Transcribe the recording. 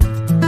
you